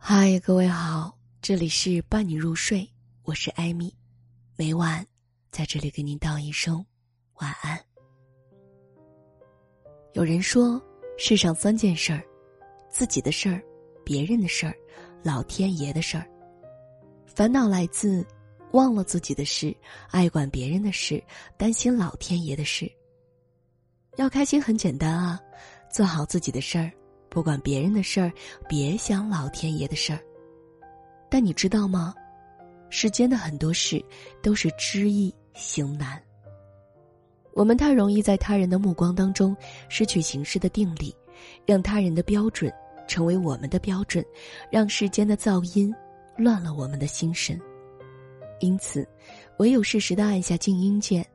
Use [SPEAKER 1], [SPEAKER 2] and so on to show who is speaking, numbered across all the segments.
[SPEAKER 1] 嗨，各位好，这里是伴你入睡，我是艾米，每晚在这里给您道一声晚安。有人说，世上三件事儿：自己的事儿、别人的事儿、老天爷的事儿。烦恼来自忘了自己的事，爱管别人的事，担心老天爷的事。要开心很简单啊，做好自己的事儿。不管别人的事儿，别想老天爷的事儿。但你知道吗？世间的很多事都是知易行难。我们太容易在他人的目光当中失去行事的定力，让他人的标准成为我们的标准，让世间的噪音乱了我们的心神。因此，唯有适时的按下静音键，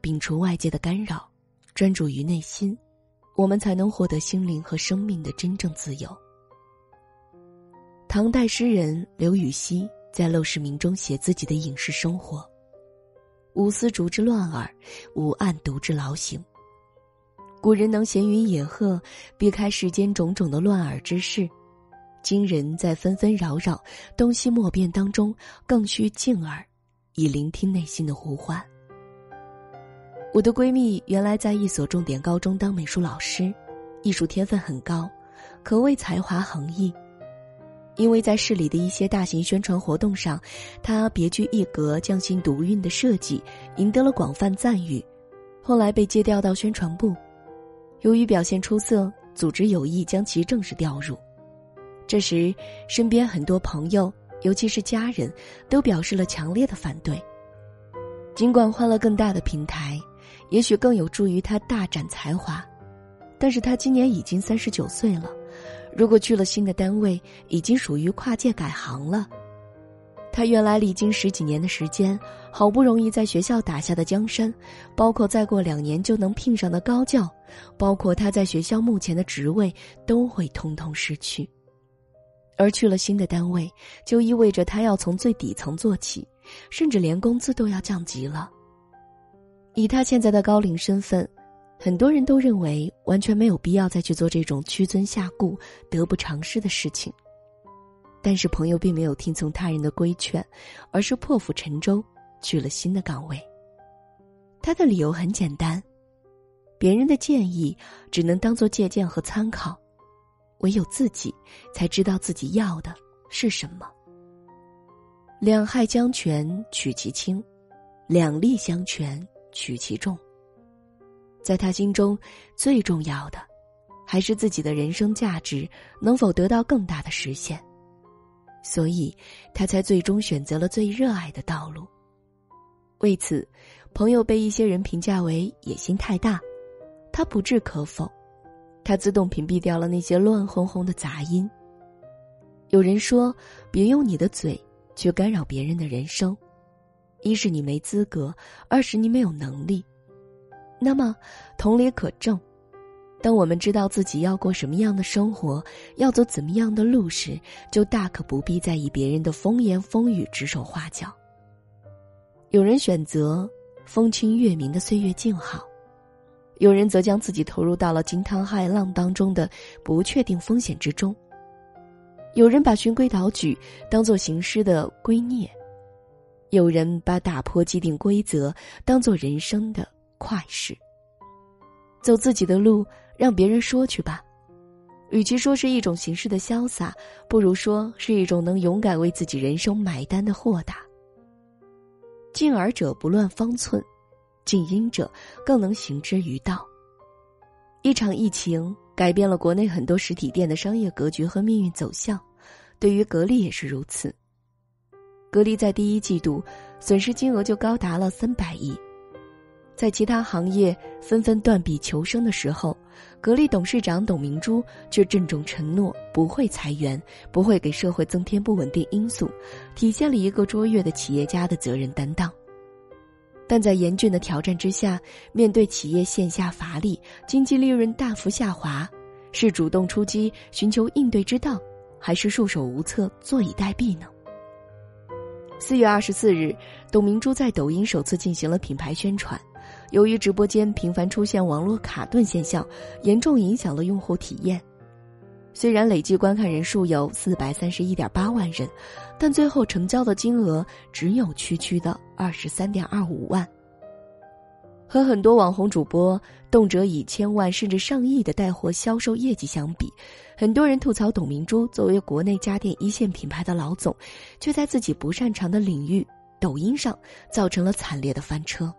[SPEAKER 1] 摒除外界的干扰，专注于内心。我们才能获得心灵和生命的真正自由。唐代诗人刘禹锡在《陋室铭》中写自己的隐士生活：“无丝竹之乱耳，无案牍之劳形。”古人能闲云野鹤，避开世间种种的乱耳之事；今人在纷纷扰扰、东西莫辨当中，更需静耳，以聆听内心的呼唤。我的闺蜜原来在一所重点高中当美术老师，艺术天分很高，可谓才华横溢。因为在市里的一些大型宣传活动上，她别具一格、匠心独运的设计赢得了广泛赞誉，后来被借调到宣传部。由于表现出色，组织有意将其正式调入。这时，身边很多朋友，尤其是家人，都表示了强烈的反对。尽管换了更大的平台。也许更有助于他大展才华，但是他今年已经三十九岁了，如果去了新的单位，已经属于跨界改行了。他原来历经十几年的时间，好不容易在学校打下的江山，包括再过两年就能聘上的高教，包括他在学校目前的职位，都会通通失去。而去了新的单位，就意味着他要从最底层做起，甚至连工资都要降级了。以他现在的高龄身份，很多人都认为完全没有必要再去做这种屈尊下顾、得不偿失的事情。但是朋友并没有听从他人的规劝，而是破釜沉舟去了新的岗位。他的理由很简单：别人的建议只能当做借鉴和参考，唯有自己才知道自己要的是什么。两害相权取其轻，两利相权。取其重。在他心中，最重要的，还是自己的人生价值能否得到更大的实现。所以，他才最终选择了最热爱的道路。为此，朋友被一些人评价为野心太大，他不置可否。他自动屏蔽掉了那些乱哄哄的杂音。有人说：“别用你的嘴去干扰别人的人生。”一是你没资格，二是你没有能力。那么，同理可证，当我们知道自己要过什么样的生活，要走怎么样的路时，就大可不必在意别人的风言风语指手画脚。有人选择风清月明的岁月静好，有人则将自己投入到了惊涛骇浪当中的不确定风险之中。有人把循规蹈矩当做行尸的圭臬。有人把打破既定规则当做人生的快事。走自己的路，让别人说去吧。与其说是一种形式的潇洒，不如说是一种能勇敢为自己人生买单的豁达。敬而者不乱方寸，静音者更能行之于道。一场疫情改变了国内很多实体店的商业格局和命运走向，对于格力也是如此。格力在第一季度损失金额就高达了三百亿，在其他行业纷纷断臂求生的时候，格力董事长董明珠却郑重承诺不会裁员，不会给社会增添不稳定因素，体现了一个卓越的企业家的责任担当。但在严峻的挑战之下，面对企业线下乏力、经济利润大幅下滑，是主动出击寻求应对之道，还是束手无策坐以待毙呢？四月二十四日，董明珠在抖音首次进行了品牌宣传。由于直播间频繁出现网络卡顿现象，严重影响了用户体验。虽然累计观看人数有四百三十一点八万人，但最后成交的金额只有区区的二十三点二五万。和很多网红主播动辄以千万甚至上亿的带货销售业绩相比，很多人吐槽董明珠作为国内家电一线品牌的老总，却在自己不擅长的领域——抖音上造成了惨烈的翻车。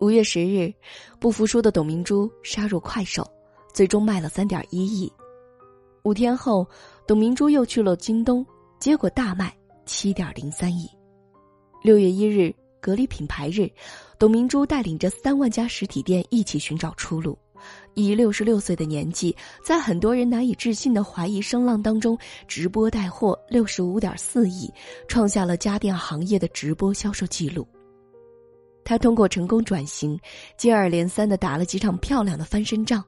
[SPEAKER 1] 五月十日，不服输的董明珠杀入快手。最终卖了三点一亿，五天后，董明珠又去了京东，结果大卖七点零三亿。六月一日，格力品牌日，董明珠带领着三万家实体店一起寻找出路，以六十六岁的年纪，在很多人难以置信的怀疑声浪当中，直播带货六十五点四亿，创下了家电行业的直播销售记录。他通过成功转型，接二连三的打了几场漂亮的翻身仗。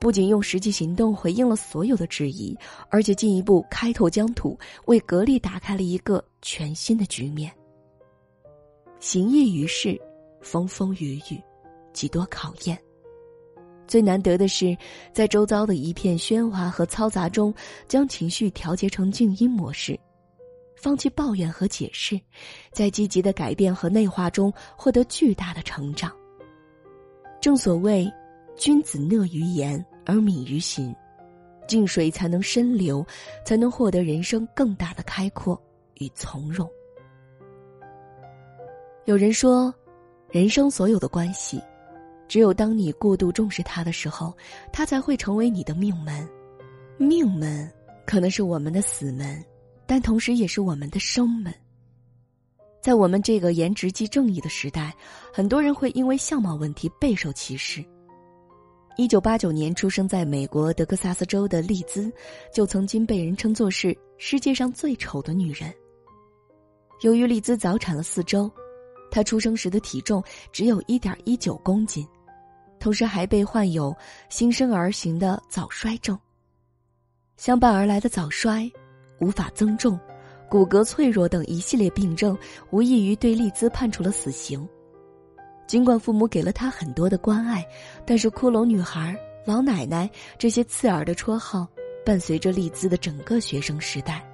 [SPEAKER 1] 不仅用实际行动回应了所有的质疑，而且进一步开拓疆土，为格力打开了一个全新的局面。行业于世，风风雨雨，几多考验。最难得的是，在周遭的一片喧哗和嘈杂中，将情绪调节成静音模式，放弃抱怨和解释，在积极的改变和内化中获得巨大的成长。正所谓。君子讷于言而敏于行，静水才能深流，才能获得人生更大的开阔与从容。有人说，人生所有的关系，只有当你过度重视它的时候，它才会成为你的命门。命门可能是我们的死门，但同时也是我们的生门。在我们这个颜值即正义的时代，很多人会因为相貌问题备受歧视。一九八九年出生在美国德克萨斯州的丽兹，就曾经被人称作是世界上最丑的女人。由于丽兹早产了四周，她出生时的体重只有一点一九公斤，同时还被患有新生儿型的早衰症。相伴而来的早衰、无法增重、骨骼脆弱等一系列病症，无异于对丽兹判处了死刑。尽管父母给了她很多的关爱，但是“骷髅女孩”“老奶奶”这些刺耳的绰号伴随着丽兹的整个学生时代。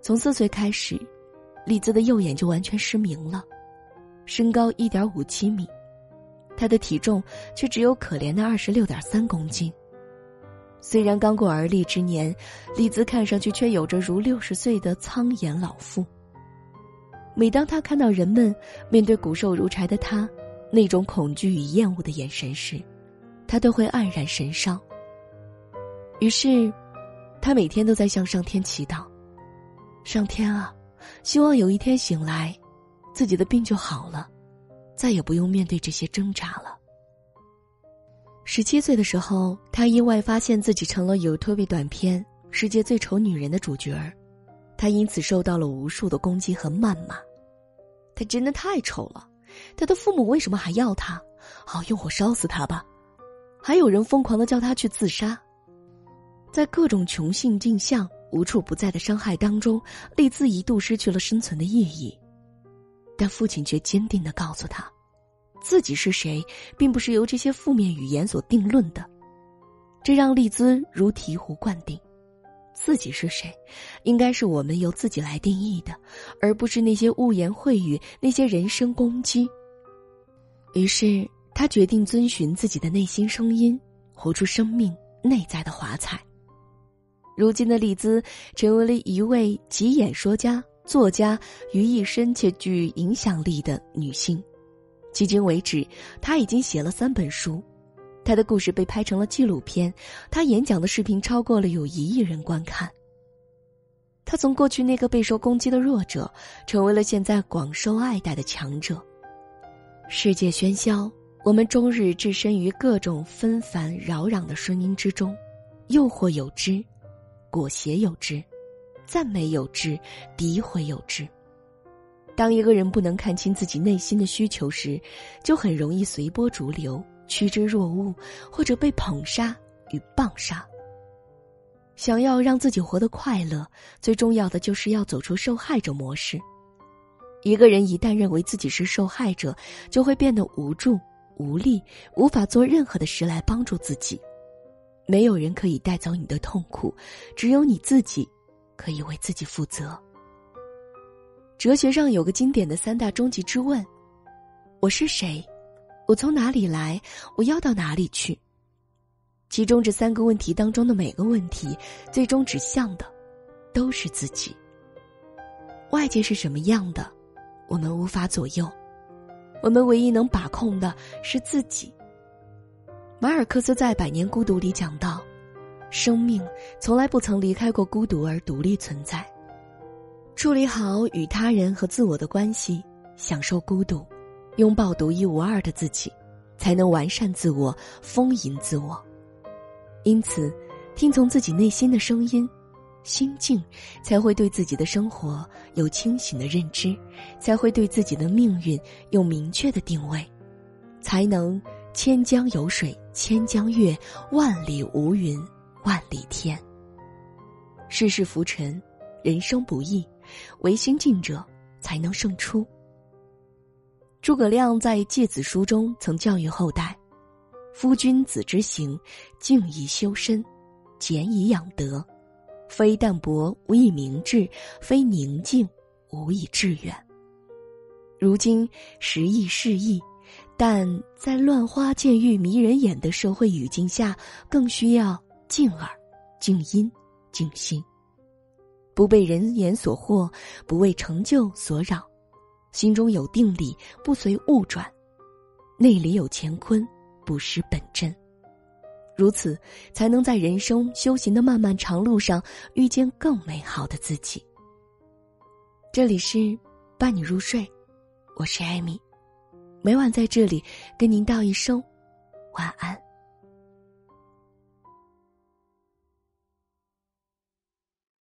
[SPEAKER 1] 从四岁开始，丽兹的右眼就完全失明了，身高一点五七米，她的体重却只有可怜的二十六点三公斤。虽然刚过而立之年，丽兹看上去却有着如六十岁的苍颜老妇。每当他看到人们面对骨瘦如柴的他，那种恐惧与厌恶的眼神时，他都会黯然神伤。于是，他每天都在向上天祈祷：“上天啊，希望有一天醒来，自己的病就好了，再也不用面对这些挣扎了。”十七岁的时候，他意外发现自己成了 YouTube 短片《世界最丑女人》的主角儿。他因此受到了无数的攻击和谩骂，他真的太丑了，他的父母为什么还要他？好，用火烧死他吧！还有人疯狂的叫他去自杀。在各种穷性镜像、无处不在的伤害当中，丽兹一度失去了生存的意义，但父亲却坚定的告诉他，自己是谁，并不是由这些负面语言所定论的，这让丽兹如醍醐灌顶。自己是谁，应该是我们由自己来定义的，而不是那些污言秽语、那些人身攻击。于是，他决定遵循自己的内心声音，活出生命内在的华彩。如今的丽兹成为了一位集演说家、作家于一身且具影响力的女性。迄今为止，她已经写了三本书。她的故事被拍成了纪录片，他演讲的视频超过了有一亿人观看。他从过去那个备受攻击的弱者，成为了现在广受爱戴的强者。世界喧嚣，我们终日置身于各种纷繁扰攘的声音之中，诱惑有之，裹挟有之，赞美有之，诋毁有之。当一个人不能看清自己内心的需求时，就很容易随波逐流。趋之若鹜，或者被捧杀与棒杀。想要让自己活得快乐，最重要的就是要走出受害者模式。一个人一旦认为自己是受害者，就会变得无助、无力，无法做任何的事来帮助自己。没有人可以带走你的痛苦，只有你自己可以为自己负责。哲学上有个经典的三大终极之问：我是谁？我从哪里来？我要到哪里去？其中这三个问题当中的每个问题，最终指向的都是自己。外界是什么样的，我们无法左右，我们唯一能把控的是自己。马尔克斯在《百年孤独》里讲到，生命从来不曾离开过孤独而独立存在。处理好与他人和自我的关系，享受孤独，拥抱独一无二的自己，才能完善自我，丰盈自我。因此，听从自己内心的声音，心静，才会对自己的生活有清醒的认知，才会对自己的命运有明确的定位，才能千江有水千江月，万里无云万里天。世事浮沉，人生不易，唯心静者才能胜出。诸葛亮在《诫子书》中曾教育后代。夫君子之行，静以修身，俭以养德，非淡泊无以明志，非宁静无以致远。如今时易世易，但在乱花渐欲迷人眼的社会语境下，更需要静耳、静音、静心，不被人言所惑，不为成就所扰，心中有定力，不随物转，内里有乾坤。不失本真，如此才能在人生修行的漫漫长路上遇见更美好的自己。这里是伴你入睡，我是艾米，每晚在这里跟您道一声晚安。